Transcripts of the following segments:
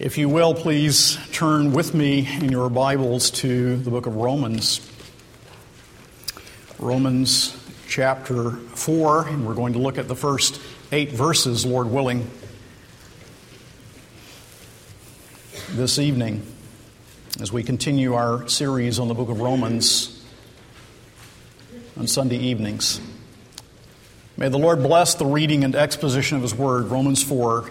If you will, please turn with me in your Bibles to the book of Romans. Romans chapter 4, and we're going to look at the first eight verses, Lord willing, this evening as we continue our series on the book of Romans on Sunday evenings. May the Lord bless the reading and exposition of His Word, Romans 4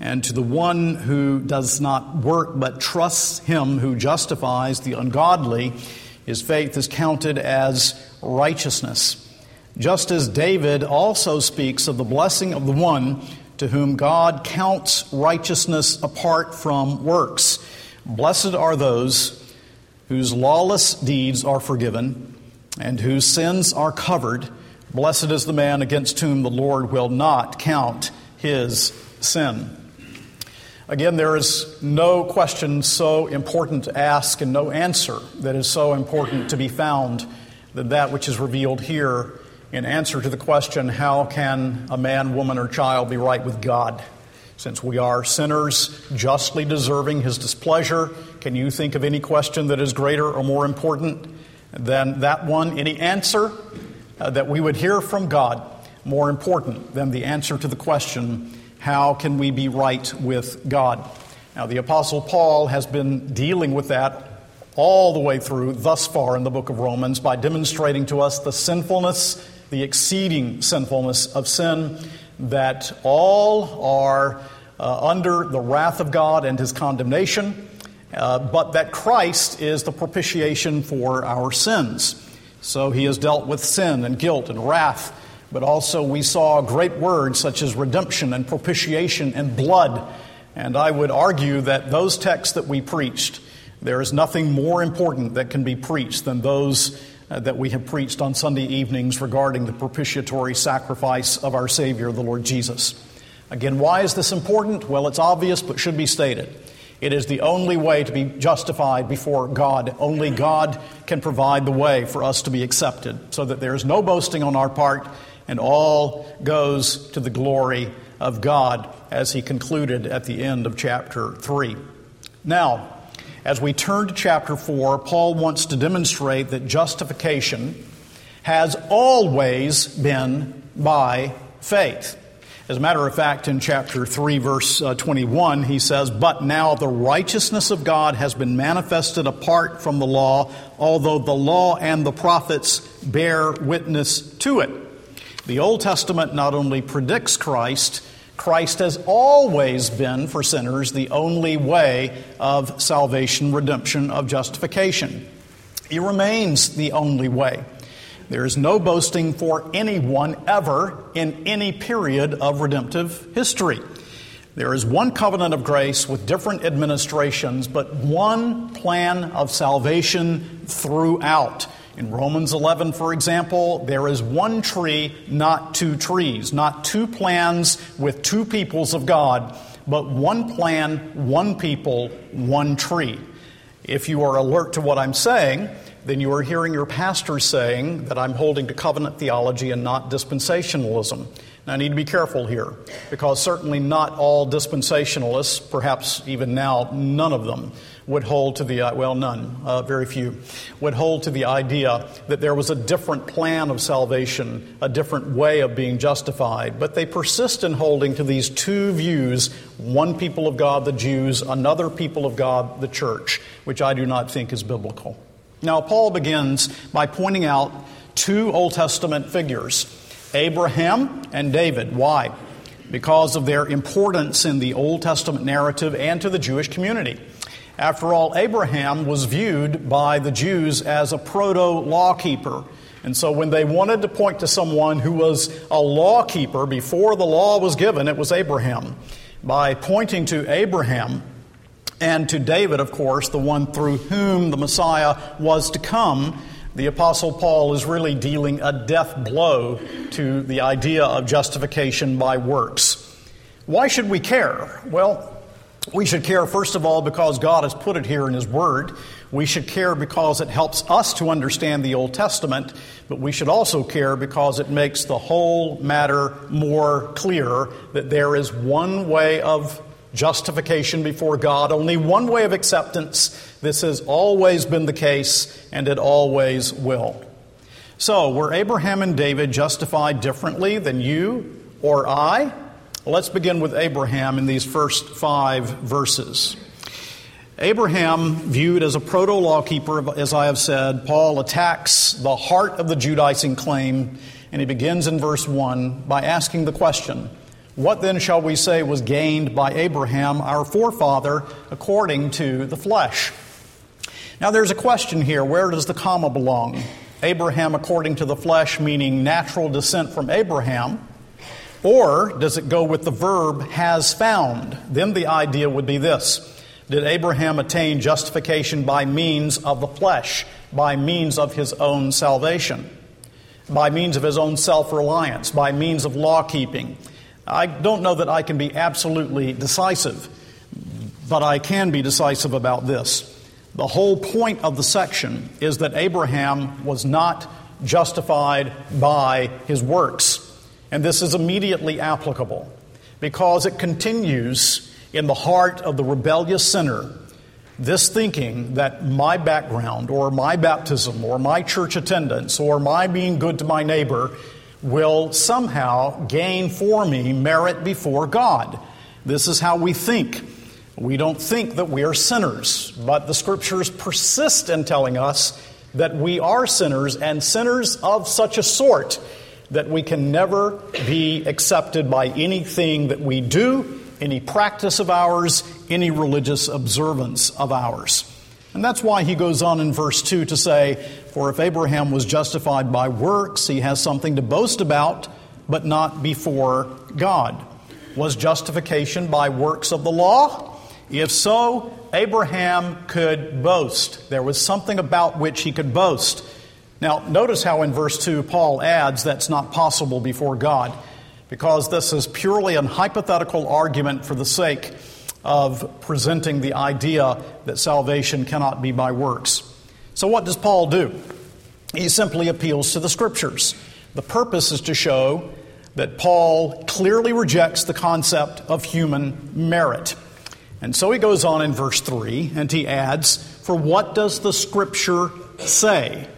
And to the one who does not work but trusts him who justifies the ungodly, his faith is counted as righteousness. Just as David also speaks of the blessing of the one to whom God counts righteousness apart from works. Blessed are those whose lawless deeds are forgiven and whose sins are covered. Blessed is the man against whom the Lord will not count his sin. Again, there is no question so important to ask and no answer that is so important to be found than that which is revealed here in answer to the question how can a man, woman, or child be right with God? Since we are sinners, justly deserving his displeasure, can you think of any question that is greater or more important than that one? Any answer uh, that we would hear from God more important than the answer to the question how can we be right with God? Now, the Apostle Paul has been dealing with that all the way through thus far in the book of Romans by demonstrating to us the sinfulness, the exceeding sinfulness of sin, that all are uh, under the wrath of God and his condemnation, uh, but that Christ is the propitiation for our sins. So he has dealt with sin and guilt and wrath but also we saw great words such as redemption and propitiation and blood. And I would argue that those texts that we preached, there is nothing more important that can be preached than those uh, that we have preached on Sunday evenings regarding the propitiatory sacrifice of our Savior, the Lord Jesus. Again, why is this important? Well, it's obvious, but should be stated. It is the only way to be justified before God. Only God can provide the way for us to be accepted, so that there is no boasting on our part and all goes to the glory of God, as he concluded at the end of chapter 3. Now, as we turn to chapter 4, Paul wants to demonstrate that justification has always been by faith. As a matter of fact, in chapter 3, verse uh, 21, he says, But now the righteousness of God has been manifested apart from the law, although the law and the prophets bear witness to it. The Old Testament not only predicts Christ, Christ has always been for sinners the only way of salvation, redemption, of justification. He remains the only way. There is no boasting for anyone ever in any period of redemptive history. There is one covenant of grace with different administrations, but one plan of salvation throughout. In Romans 11, for example, there is one tree, not two trees, not two plans with two peoples of God, but one plan, one people, one tree. If you are alert to what I'm saying, then you are hearing your pastor saying that I'm holding to covenant theology and not dispensationalism. Now, I need to be careful here because certainly not all dispensationalists, perhaps even now, none of them, would hold to the, uh, well, none, uh, very few, would hold to the idea that there was a different plan of salvation, a different way of being justified. But they persist in holding to these two views one people of God, the Jews, another people of God, the church, which I do not think is biblical. Now, Paul begins by pointing out two Old Testament figures Abraham and David. Why? Because of their importance in the Old Testament narrative and to the Jewish community. After all, Abraham was viewed by the Jews as a proto law keeper. And so when they wanted to point to someone who was a law keeper before the law was given, it was Abraham. By pointing to Abraham, and to David, of course, the one through whom the Messiah was to come, the Apostle Paul is really dealing a death blow to the idea of justification by works. Why should we care? Well, we should care, first of all, because God has put it here in His Word. We should care because it helps us to understand the Old Testament, but we should also care because it makes the whole matter more clear that there is one way of justification before God, only one way of acceptance. This has always been the case, and it always will. So, were Abraham and David justified differently than you or I? Let's begin with Abraham in these first five verses. Abraham, viewed as a proto lawkeeper, as I have said, Paul attacks the heart of the Judaizing claim, and he begins in verse 1 by asking the question what then shall we say was gained by Abraham, our forefather, according to the flesh? Now, there's a question here where does the comma belong? Abraham according to the flesh, meaning natural descent from Abraham, or does it go with the verb has found? Then the idea would be this Did Abraham attain justification by means of the flesh, by means of his own salvation, by means of his own self reliance, by means of law keeping? I don't know that I can be absolutely decisive, but I can be decisive about this. The whole point of the section is that Abraham was not justified by his works. And this is immediately applicable because it continues in the heart of the rebellious sinner this thinking that my background or my baptism or my church attendance or my being good to my neighbor will somehow gain for me merit before God. This is how we think. We don't think that we are sinners, but the scriptures persist in telling us that we are sinners and sinners of such a sort that we can never be accepted by anything that we do, any practice of ours, any religious observance of ours. And that's why he goes on in verse 2 to say, For if Abraham was justified by works, he has something to boast about, but not before God. Was justification by works of the law? If so, Abraham could boast. There was something about which he could boast. Now, notice how in verse 2 Paul adds that's not possible before God, because this is purely an hypothetical argument for the sake of presenting the idea that salvation cannot be by works. So, what does Paul do? He simply appeals to the scriptures. The purpose is to show that Paul clearly rejects the concept of human merit. And so he goes on in verse 3 and he adds, For what does the scripture say?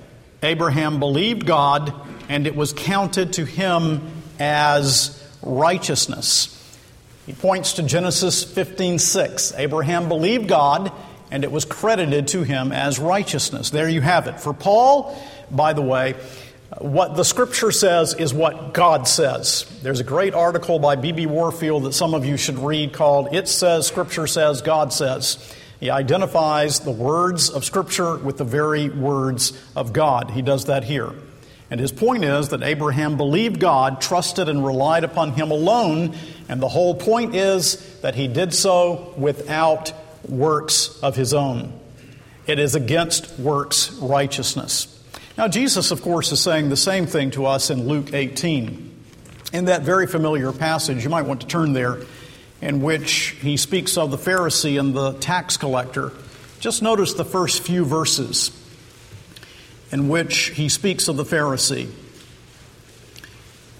Abraham believed God, and it was counted to him as righteousness. He points to Genesis 15:6. Abraham believed God and it was credited to him as righteousness. There you have it. For Paul, by the way, what the scripture says is what God says. There's a great article by B.B. Warfield that some of you should read called It Says, Scripture Says, God Says. He identifies the words of Scripture with the very words of God. He does that here. And his point is that Abraham believed God, trusted and relied upon him alone, and the whole point is that he did so without works of his own. It is against works righteousness. Now, Jesus, of course, is saying the same thing to us in Luke 18. In that very familiar passage, you might want to turn there, in which he speaks of the Pharisee and the tax collector. Just notice the first few verses in which he speaks of the Pharisee.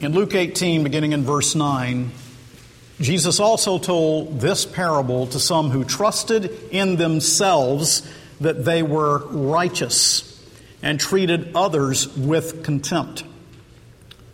In Luke 18, beginning in verse 9, Jesus also told this parable to some who trusted in themselves that they were righteous and treated others with contempt.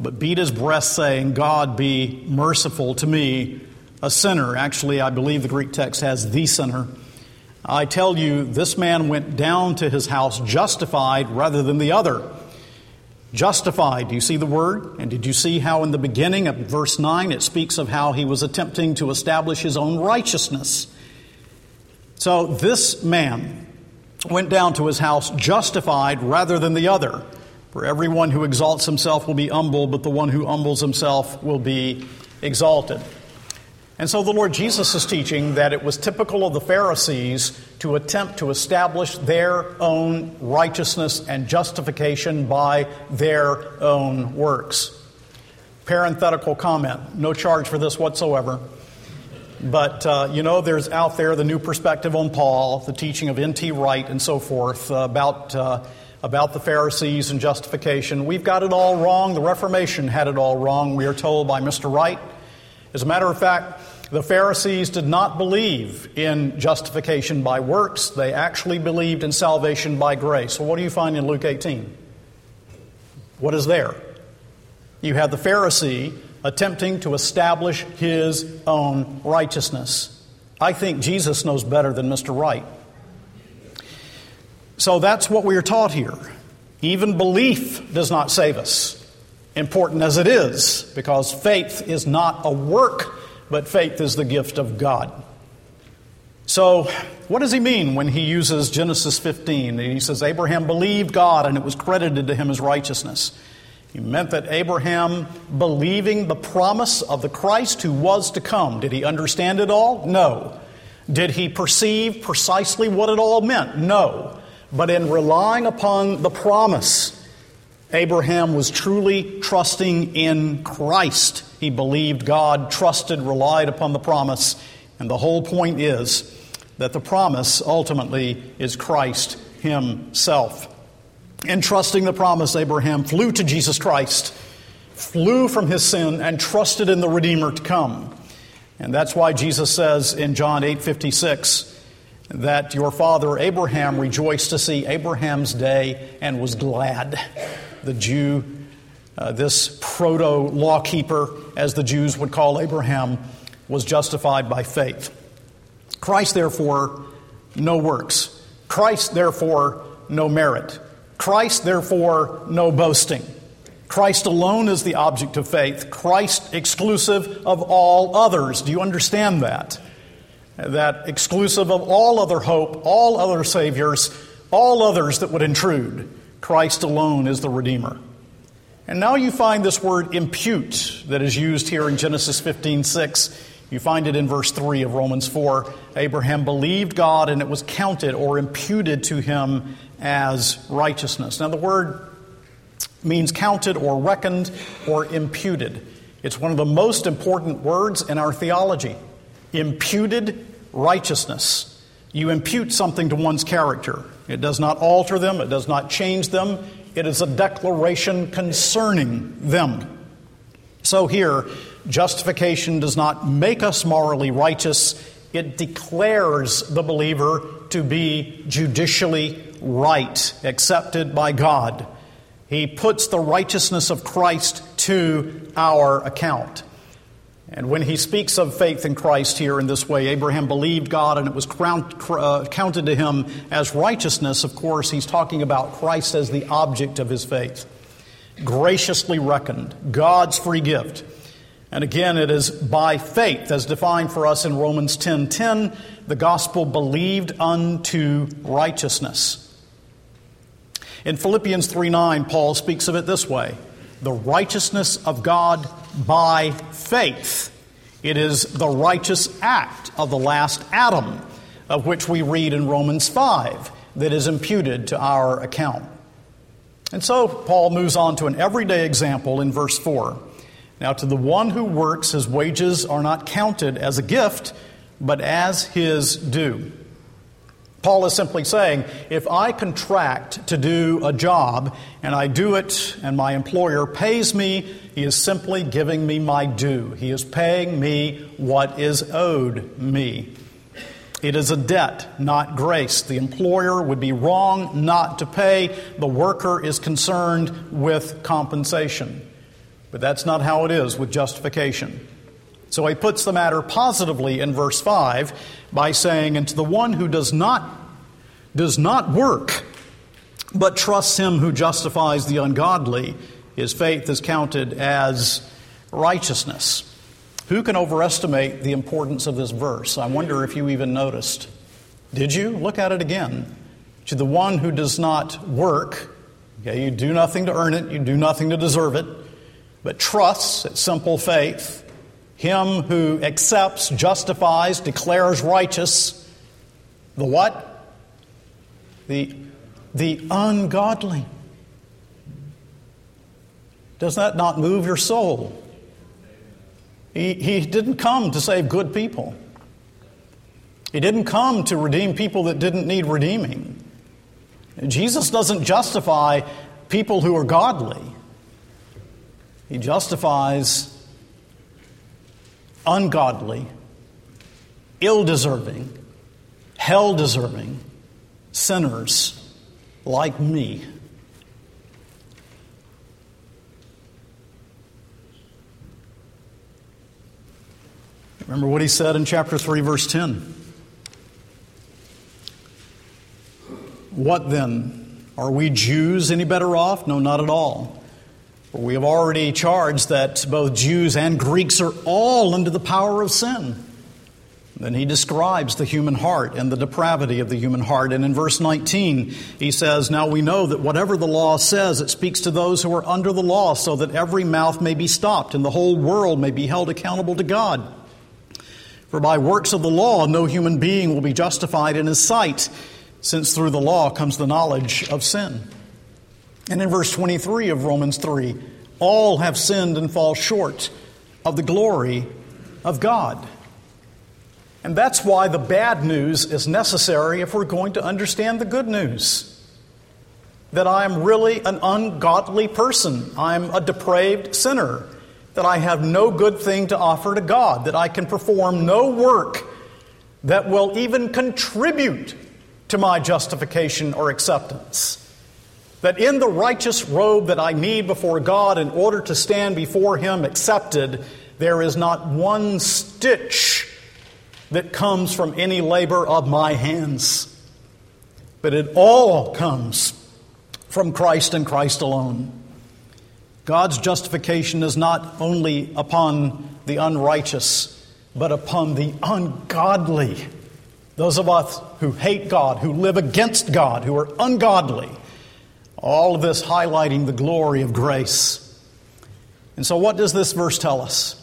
but beat his breast, saying, God be merciful to me, a sinner. Actually, I believe the Greek text has the sinner. I tell you, this man went down to his house justified rather than the other. Justified, do you see the word? And did you see how in the beginning of verse 9 it speaks of how he was attempting to establish his own righteousness? So this man went down to his house justified rather than the other. For everyone who exalts himself will be humbled, but the one who humbles himself will be exalted. And so the Lord Jesus is teaching that it was typical of the Pharisees to attempt to establish their own righteousness and justification by their own works. Parenthetical comment, no charge for this whatsoever. But, uh, you know, there's out there the new perspective on Paul, the teaching of N.T. Wright, and so forth uh, about, uh, about the Pharisees and justification. We've got it all wrong. The Reformation had it all wrong, we are told by Mr. Wright. As a matter of fact, the Pharisees did not believe in justification by works, they actually believed in salvation by grace. So, what do you find in Luke 18? What is there? You have the Pharisee attempting to establish his own righteousness. I think Jesus knows better than Mr. Wright. So that's what we are taught here. Even belief does not save us, important as it is, because faith is not a work but faith is the gift of God. So, what does he mean when he uses Genesis 15? and He says, Abraham believed God and it was credited to him as righteousness. He meant that Abraham, believing the promise of the Christ who was to come, did he understand it all? No. Did he perceive precisely what it all meant? No. But in relying upon the promise, Abraham was truly trusting in Christ. He believed God, trusted, relied upon the promise. And the whole point is that the promise ultimately is Christ Himself. In trusting the promise, Abraham flew to Jesus Christ, flew from his sin, and trusted in the Redeemer to come. And that's why Jesus says in John 8 56 that your father Abraham rejoiced to see Abraham's day and was glad the Jew, uh, this proto lawkeeper, as the Jews would call Abraham, was justified by faith. Christ, therefore, no works. Christ, therefore, no merit. Christ, therefore, no boasting. Christ alone is the object of faith. Christ exclusive of all others. Do you understand that? That exclusive of all other hope, all other saviors, all others that would intrude. Christ alone is the Redeemer. And now you find this word impute that is used here in Genesis 15 6. You find it in verse 3 of Romans 4. Abraham believed God and it was counted or imputed to him as righteousness. Now, the word means counted or reckoned or imputed. It's one of the most important words in our theology. Imputed righteousness. You impute something to one's character. It does not alter them, it does not change them. It is a declaration concerning them. So here, justification does not make us morally righteous, it declares the believer to be judicially right, accepted by God. He puts the righteousness of Christ to our account. And when he speaks of faith in Christ here in this way, Abraham believed God and it was crowned, uh, counted to him as righteousness. Of course, he's talking about Christ as the object of his faith. Graciously reckoned, God's free gift. And again, it is by faith, as defined for us in Romans 10 10, the gospel believed unto righteousness. In Philippians 3 9, Paul speaks of it this way the righteousness of God by faith. It is the righteous act of the last Adam, of which we read in Romans 5, that is imputed to our account. And so Paul moves on to an everyday example in verse 4. Now, to the one who works, his wages are not counted as a gift, but as his due. Paul is simply saying if I contract to do a job and I do it and my employer pays me, he is simply giving me my due. He is paying me what is owed me. It is a debt, not grace. The employer would be wrong not to pay. The worker is concerned with compensation. But that's not how it is with justification. So he puts the matter positively in verse 5 by saying, And to the one who does not, does not work, but trusts him who justifies the ungodly, his faith is counted as righteousness. Who can overestimate the importance of this verse? I wonder if you even noticed. Did you? Look at it again. To the one who does not work, okay, you do nothing to earn it, you do nothing to deserve it, but trusts, it's simple faith, him who accepts, justifies, declares righteous, the what? The, the ungodly. Does that not move your soul? He, he didn't come to save good people. He didn't come to redeem people that didn't need redeeming. Jesus doesn't justify people who are godly, He justifies ungodly, ill deserving, hell deserving sinners like me. Remember what he said in chapter 3, verse 10. What then? Are we Jews any better off? No, not at all. For we have already charged that both Jews and Greeks are all under the power of sin. Then he describes the human heart and the depravity of the human heart. And in verse 19, he says, Now we know that whatever the law says, it speaks to those who are under the law, so that every mouth may be stopped and the whole world may be held accountable to God. For by works of the law, no human being will be justified in his sight, since through the law comes the knowledge of sin. And in verse 23 of Romans 3, all have sinned and fall short of the glory of God. And that's why the bad news is necessary if we're going to understand the good news. That I am really an ungodly person, I'm a depraved sinner that I have no good thing to offer to God, that I can perform no work that will even contribute to my justification or acceptance. That in the righteous robe that I need before God in order to stand before Him accepted, there is not one stitch that comes from any labor of my hands, but it all comes from Christ and Christ alone. God's justification is not only upon the unrighteous, but upon the ungodly. Those of us who hate God, who live against God, who are ungodly. All of this highlighting the glory of grace. And so, what does this verse tell us?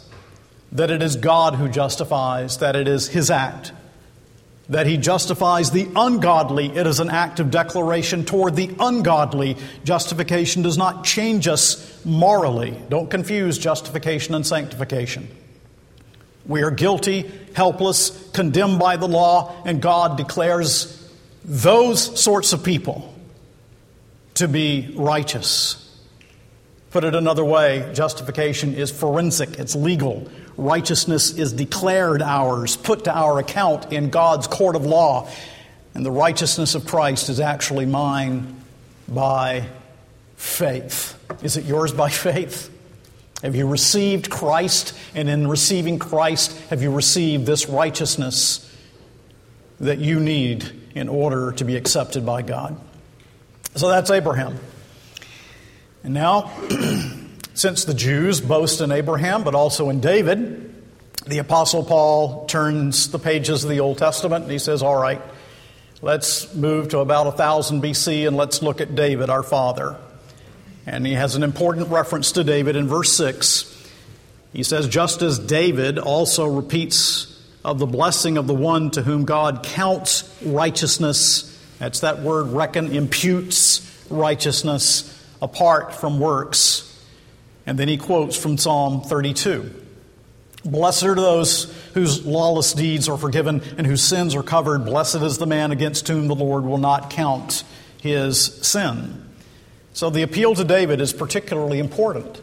That it is God who justifies, that it is His act, that he justifies the ungodly. It is an act of declaration toward the ungodly. Justification does not change us morally. Don't confuse justification and sanctification. We are guilty, helpless, condemned by the law, and God declares those sorts of people to be righteous. Put it another way, justification is forensic, it's legal. Righteousness is declared ours, put to our account in God's court of law. And the righteousness of Christ is actually mine by faith. Is it yours by faith? Have you received Christ? And in receiving Christ, have you received this righteousness that you need in order to be accepted by God? So that's Abraham. And now, since the Jews boast in Abraham, but also in David, the Apostle Paul turns the pages of the Old Testament and he says, All right, let's move to about 1000 BC and let's look at David, our father. And he has an important reference to David in verse 6. He says, Just as David also repeats of the blessing of the one to whom God counts righteousness, that's that word reckon, imputes righteousness apart from works. And then he quotes from Psalm 32 Blessed are those whose lawless deeds are forgiven and whose sins are covered. Blessed is the man against whom the Lord will not count his sin. So the appeal to David is particularly important.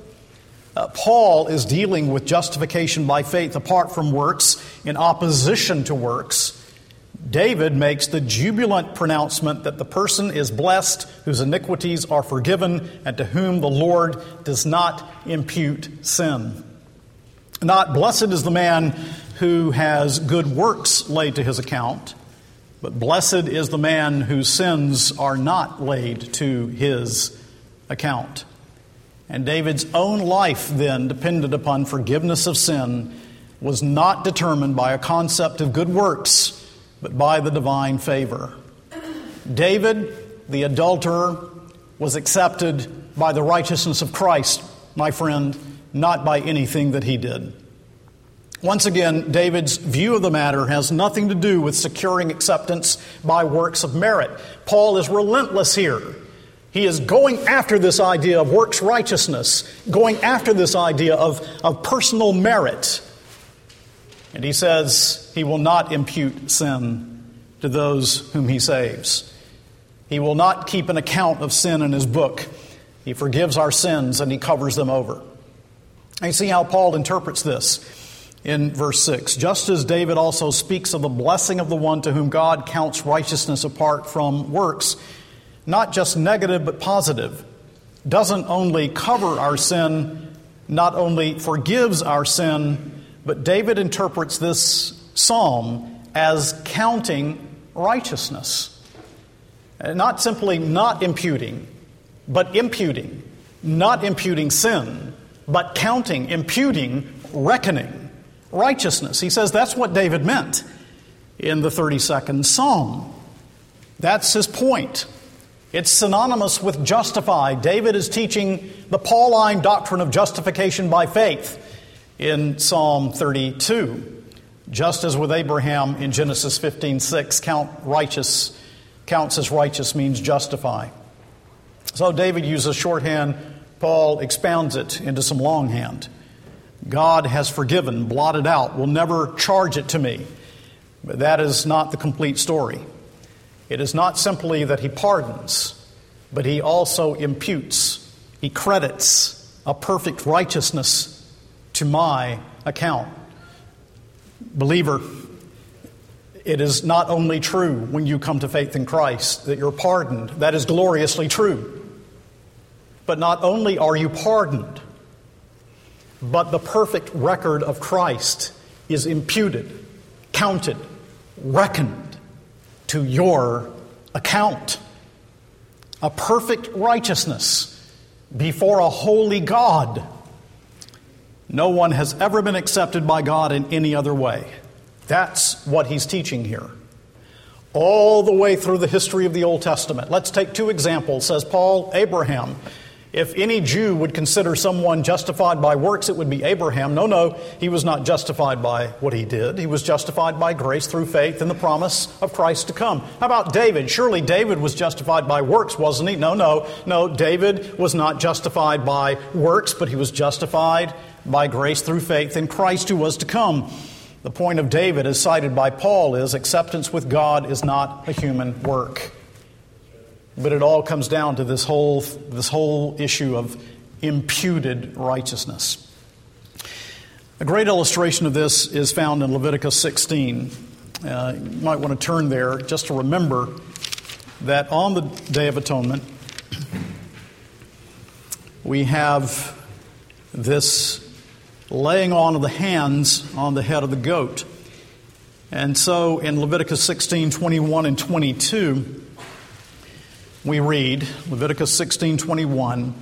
Uh, Paul is dealing with justification by faith apart from works, in opposition to works. David makes the jubilant pronouncement that the person is blessed whose iniquities are forgiven and to whom the Lord does not impute sin. Not blessed is the man who has good works laid to his account, but blessed is the man whose sins are not laid to his account. And David's own life then depended upon forgiveness of sin was not determined by a concept of good works, but by the divine favor. David, the adulterer, was accepted by the righteousness of Christ, my friend, not by anything that he did. Once again, David's view of the matter has nothing to do with securing acceptance by works of merit. Paul is relentless here. He is going after this idea of works righteousness, going after this idea of, of personal merit. And he says he will not impute sin to those whom he saves. He will not keep an account of sin in his book. He forgives our sins and he covers them over. And see how Paul interprets this in verse 6. Just as David also speaks of the blessing of the one to whom God counts righteousness apart from works, not just negative but positive, doesn't only cover our sin, not only forgives our sin, but David interprets this psalm as counting righteousness. Not simply not imputing, but imputing. Not imputing sin, but counting, imputing, reckoning righteousness. He says that's what David meant in the 32nd Psalm. That's his point. It's synonymous with justify. David is teaching the Pauline doctrine of justification by faith in Psalm 32. Just as with Abraham in Genesis 15:6, count righteous counts as righteous means justify. So David uses shorthand, Paul expounds it into some longhand. God has forgiven, blotted out, will never charge it to me. But that is not the complete story. It is not simply that he pardons, but he also imputes, he credits a perfect righteousness to my account. Believer, it is not only true when you come to faith in Christ that you're pardoned, that is gloriously true. But not only are you pardoned, but the perfect record of Christ is imputed, counted, reckoned to your account. A perfect righteousness before a holy God. No one has ever been accepted by God in any other way. That's what he's teaching here. All the way through the history of the Old Testament. Let's take two examples, says Paul, Abraham. If any Jew would consider someone justified by works, it would be Abraham. No, no, he was not justified by what he did. He was justified by grace through faith in the promise of Christ to come. How about David? Surely David was justified by works, wasn't he? No, no, no. David was not justified by works, but he was justified by grace through faith in Christ who was to come. The point of David, as cited by Paul, is acceptance with God is not a human work. But it all comes down to this whole, this whole issue of imputed righteousness. A great illustration of this is found in Leviticus 16. Uh, you might want to turn there just to remember that on the Day of Atonement, we have this laying on of the hands on the head of the goat. And so in Leviticus 16 21 and 22, we read Leviticus 16 21,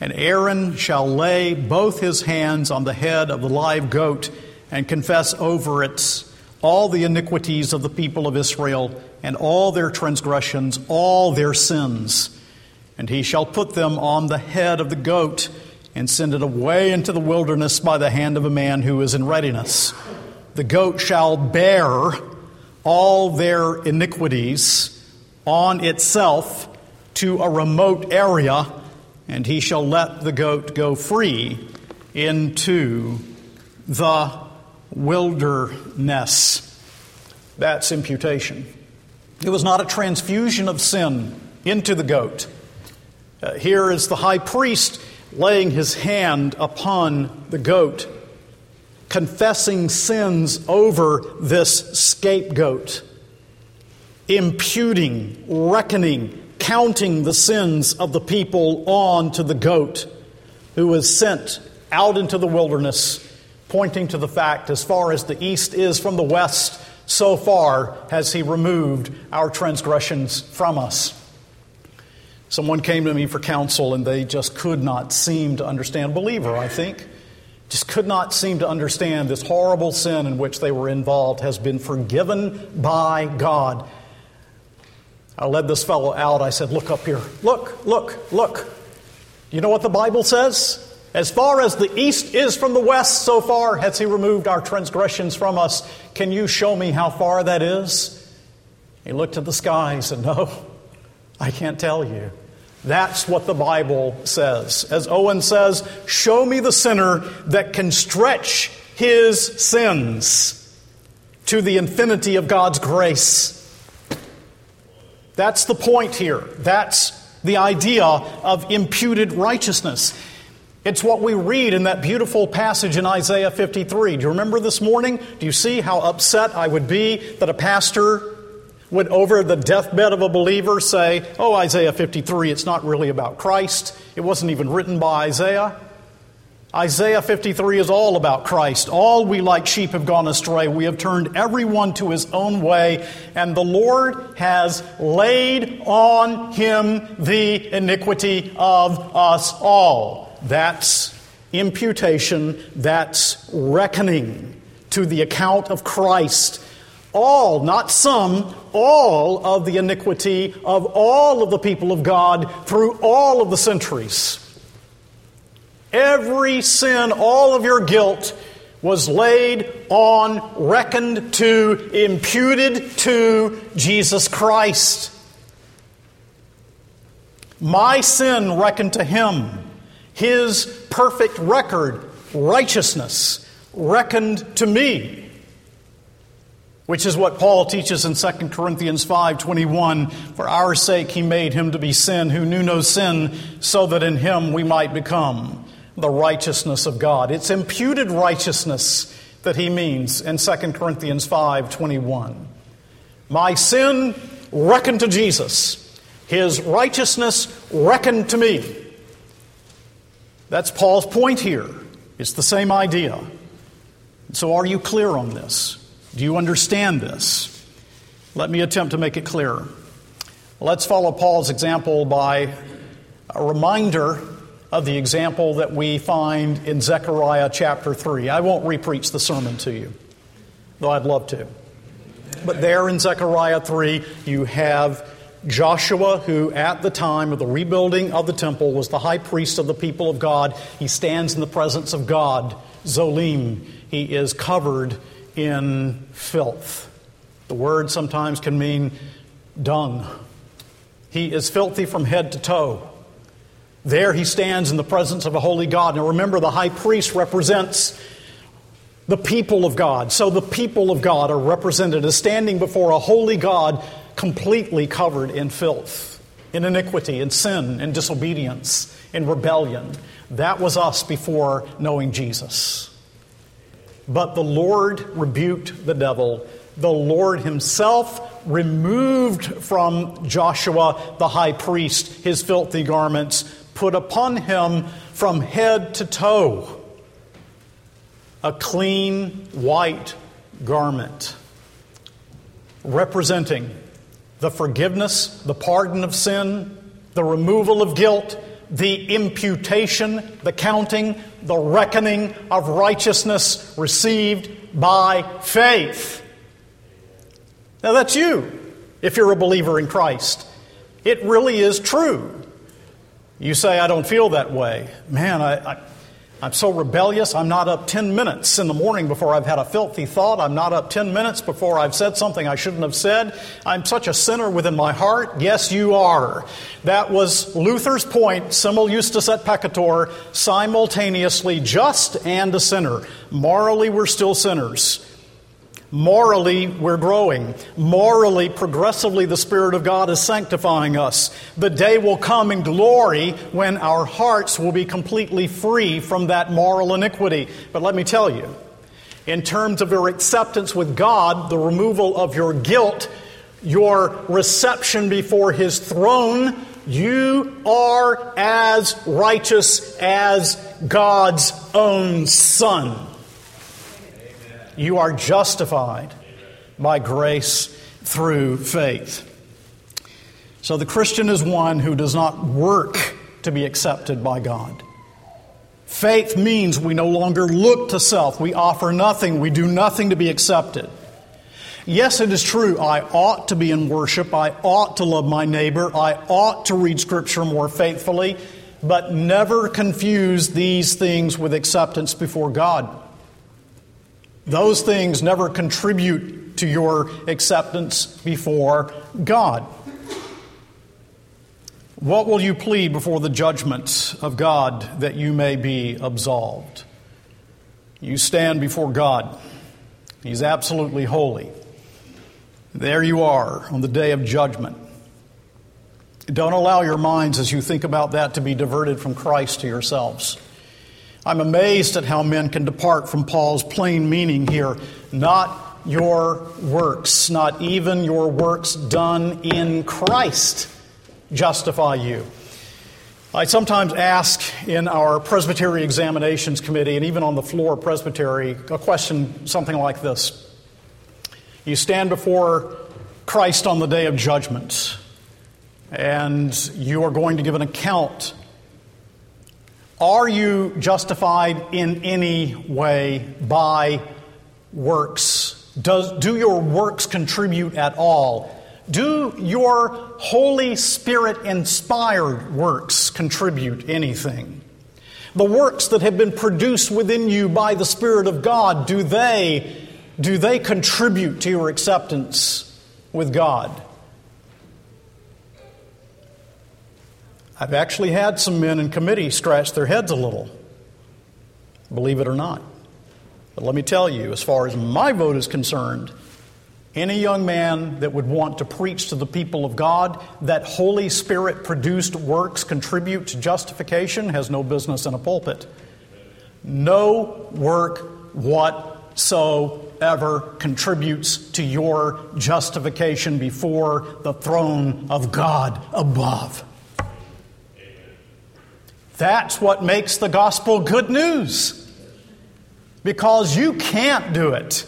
and Aaron shall lay both his hands on the head of the live goat and confess over it all the iniquities of the people of Israel and all their transgressions, all their sins. And he shall put them on the head of the goat and send it away into the wilderness by the hand of a man who is in readiness. The goat shall bear all their iniquities on itself to a remote area, and he shall let the goat go free into the wilderness. That's imputation. It was not a transfusion of sin into the goat. Uh, here is the high priest laying his hand upon the goat, confessing sins over this scapegoat, imputing, reckoning, counting the sins of the people on to the goat who was sent out into the wilderness, pointing to the fact as far as the east is from the west, so far has he removed our transgressions from us. Someone came to me for counsel and they just could not seem to understand, believer, I think, just could not seem to understand this horrible sin in which they were involved has been forgiven by God. I led this fellow out. I said, Look up here. Look, look, look. You know what the Bible says? As far as the east is from the west, so far has He removed our transgressions from us. Can you show me how far that is? He looked at the sky and said, No, oh, I can't tell you. That's what the Bible says. As Owen says, show me the sinner that can stretch his sins to the infinity of God's grace. That's the point here. That's the idea of imputed righteousness. It's what we read in that beautiful passage in Isaiah 53. Do you remember this morning? Do you see how upset I would be that a pastor would, over the deathbed of a believer, say, Oh, Isaiah 53, it's not really about Christ. It wasn't even written by Isaiah. Isaiah 53 is all about Christ. All we like sheep have gone astray. We have turned everyone to his own way, and the Lord has laid on him the iniquity of us all. That's imputation, that's reckoning to the account of Christ. All, not some, all of the iniquity of all of the people of God through all of the centuries. Every sin, all of your guilt was laid on, reckoned to, imputed to Jesus Christ. My sin reckoned to him, his perfect record, righteousness, reckoned to me which is what Paul teaches in 2 Corinthians 5:21 for our sake he made him to be sin who knew no sin so that in him we might become the righteousness of God. It's imputed righteousness that he means in 2 Corinthians 5:21. My sin reckoned to Jesus, his righteousness reckoned to me. That's Paul's point here. It's the same idea. So are you clear on this? Do you understand this? Let me attempt to make it clear. Let's follow Paul's example by a reminder of the example that we find in Zechariah chapter 3. I won't repreach the sermon to you, though I'd love to. But there in Zechariah 3, you have Joshua, who at the time of the rebuilding of the temple was the high priest of the people of God. He stands in the presence of God, Zolim. He is covered in filth. The word sometimes can mean dung. He is filthy from head to toe. There he stands in the presence of a holy God. Now remember, the high priest represents the people of God. So the people of God are represented as standing before a holy God completely covered in filth, in iniquity, in sin, in disobedience, in rebellion. That was us before knowing Jesus. But the Lord rebuked the devil. The Lord himself removed from Joshua the high priest his filthy garments, put upon him from head to toe a clean white garment representing the forgiveness, the pardon of sin, the removal of guilt, the imputation, the counting, the reckoning of righteousness received by faith. Now, that's you if you're a believer in Christ. It really is true. You say, I don't feel that way. Man, I, I I'm so rebellious, I'm not up 10 minutes in the morning before I've had a filthy thought. I'm not up 10 minutes before I've said something I shouldn't have said. I'm such a sinner within my heart. Yes, you are. That was Luther's point, simul justus et peccator, simultaneously just and a sinner. Morally, we're still sinners. Morally, we're growing. Morally, progressively, the Spirit of God is sanctifying us. The day will come in glory when our hearts will be completely free from that moral iniquity. But let me tell you, in terms of your acceptance with God, the removal of your guilt, your reception before His throne, you are as righteous as God's own Son. You are justified by grace through faith. So the Christian is one who does not work to be accepted by God. Faith means we no longer look to self. We offer nothing. We do nothing to be accepted. Yes, it is true. I ought to be in worship. I ought to love my neighbor. I ought to read Scripture more faithfully. But never confuse these things with acceptance before God. Those things never contribute to your acceptance before God. What will you plead before the judgment of God that you may be absolved? You stand before God. He's absolutely holy. There you are on the day of judgment. Don't allow your minds, as you think about that, to be diverted from Christ to yourselves. I'm amazed at how men can depart from Paul's plain meaning here. Not your works, not even your works done in Christ justify you. I sometimes ask in our Presbytery Examinations Committee and even on the floor of Presbytery a question something like this You stand before Christ on the day of judgment, and you are going to give an account. Are you justified in any way by works? Does, do your works contribute at all do your Holy Spirit inspired works contribute anything? The works that have been produced within you by the Spirit of God, do they, do they contribute to your acceptance with God? I've actually had some men in committee scratch their heads a little, believe it or not. But let me tell you, as far as my vote is concerned, any young man that would want to preach to the people of God that Holy Spirit produced works contribute to justification has no business in a pulpit. No work whatsoever contributes to your justification before the throne of God above. That's what makes the gospel good news. Because you can't do it.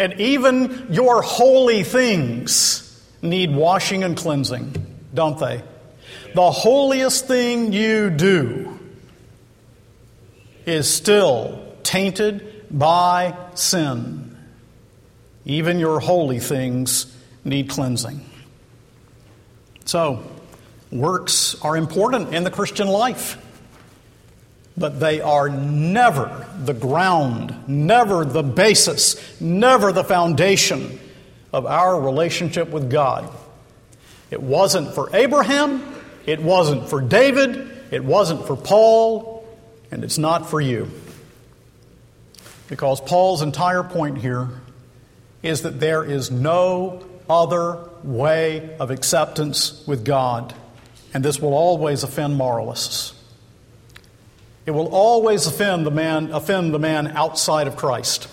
And even your holy things need washing and cleansing, don't they? The holiest thing you do is still tainted by sin. Even your holy things need cleansing. So, works are important in the Christian life but they are never the ground, never the basis, never the foundation of our relationship with God. It wasn't for Abraham, it wasn't for David, it wasn't for Paul, and it's not for you. Because Paul's entire point here is that there is no other way of acceptance with God, and this will always offend moralists. It will always offend the man, offend the man outside of Christ.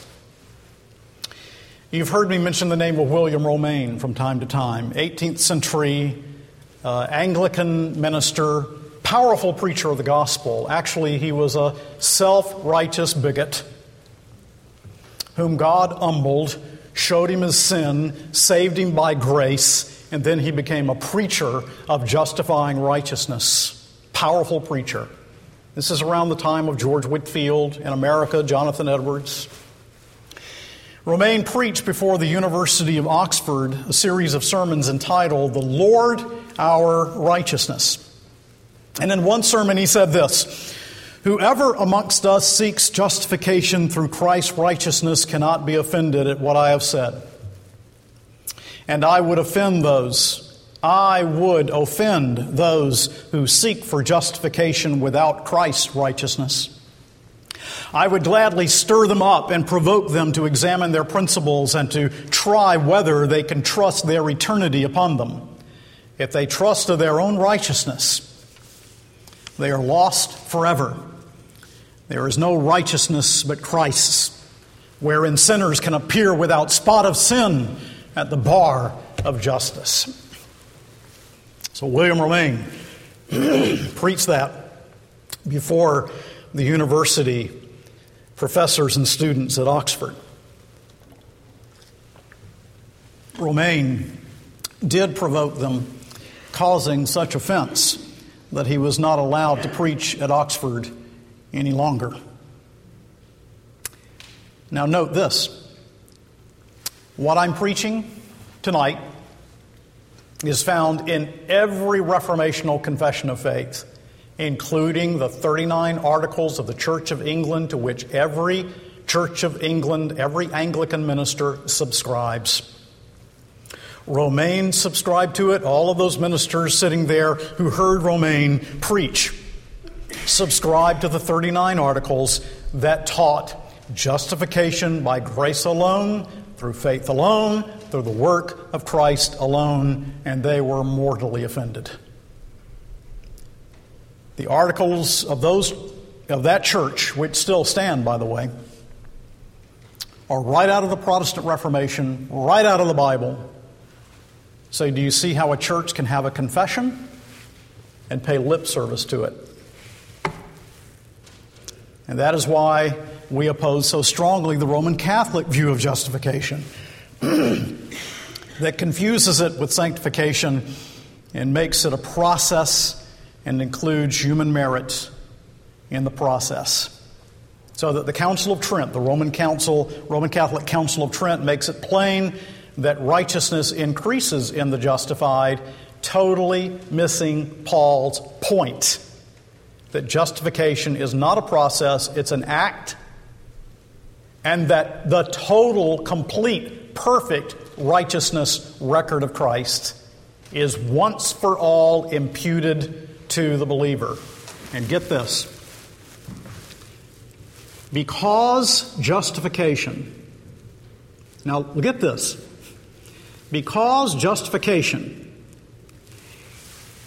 You've heard me mention the name of William Romaine from time to time, 18th century uh, Anglican minister, powerful preacher of the gospel. Actually, he was a self righteous bigot whom God humbled, showed him his sin, saved him by grace, and then he became a preacher of justifying righteousness. Powerful preacher. This is around the time of George Whitefield in America, Jonathan Edwards. Romaine preached before the University of Oxford a series of sermons entitled The Lord Our Righteousness. And in one sermon, he said this Whoever amongst us seeks justification through Christ's righteousness cannot be offended at what I have said. And I would offend those I would offend those who seek for justification without Christ's righteousness. I would gladly stir them up and provoke them to examine their principles and to try whether they can trust their eternity upon them. If they trust to their own righteousness, they are lost forever. There is no righteousness but Christ's, wherein sinners can appear without spot of sin at the bar of justice. So William Romaine preached that before the university professors and students at Oxford. Romaine did provoke them, causing such offense that he was not allowed to preach at Oxford any longer. Now, note this what I'm preaching tonight is found in every reformational confession of faith, including the 39 articles of the Church of England to which every Church of England, every Anglican minister subscribes. Romaine subscribed to it. All of those ministers sitting there who heard Romaine preach subscribed to the 39 articles that taught justification by grace alone, through faith alone, through the work of Christ alone, and they were mortally offended. The articles of those of that church, which still stand, by the way, are right out of the Protestant Reformation, right out of the Bible. So do you see how a church can have a confession and pay lip service to it? And that is why we oppose so strongly the Roman Catholic view of justification that confuses it with sanctification and makes it a process and includes human merit in the process. So that the Council of Trent, the Roman Council, Roman Catholic Council of Trent, makes it plain that righteousness increases in the justified, totally missing Paul's point that justification is not a process, it's an act, and that the total, complete, perfect righteousness record of Christ is once for all imputed to the believer. And get this. Because justification, now get this, because justification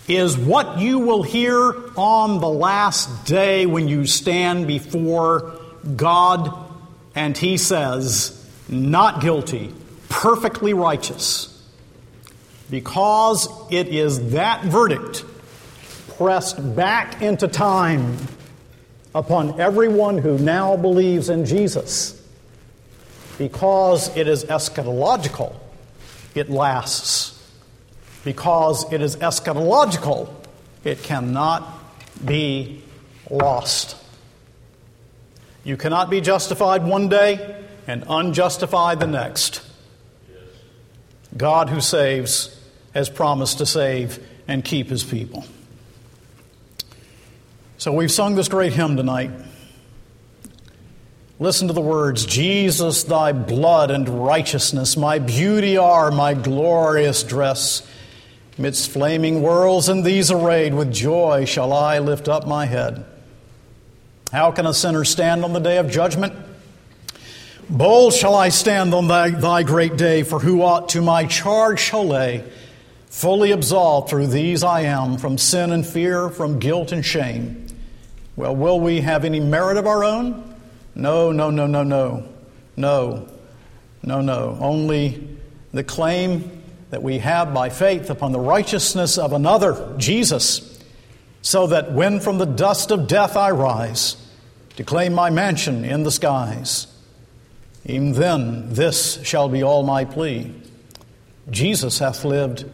is what you will hear on the last day when you stand before God and He says, not guilty, perfectly righteous. Because it is that verdict pressed back into time upon everyone who now believes in Jesus. Because it is eschatological, it lasts because it is eschatological, it cannot be lost. You cannot be justified one day and unjustified the next. God, who saves, has promised to save and keep his people. So we've sung this great hymn tonight. Listen to the words Jesus, thy blood and righteousness, my beauty are, my glorious dress. Midst flaming worlds and these arrayed, with joy shall I lift up my head. How can a sinner stand on the day of judgment? Bold shall I stand on thy, thy great day, for who aught to my charge shall lay? Fully absolved through these I am, from sin and fear, from guilt and shame. Well, will we have any merit of our own? No, no, no, no, no. No, no, no. Only the claim that we have by faith upon the righteousness of another, Jesus, so that when from the dust of death I rise to claim my mansion in the skies, even then this shall be all my plea. Jesus hath lived,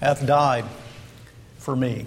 hath died for me.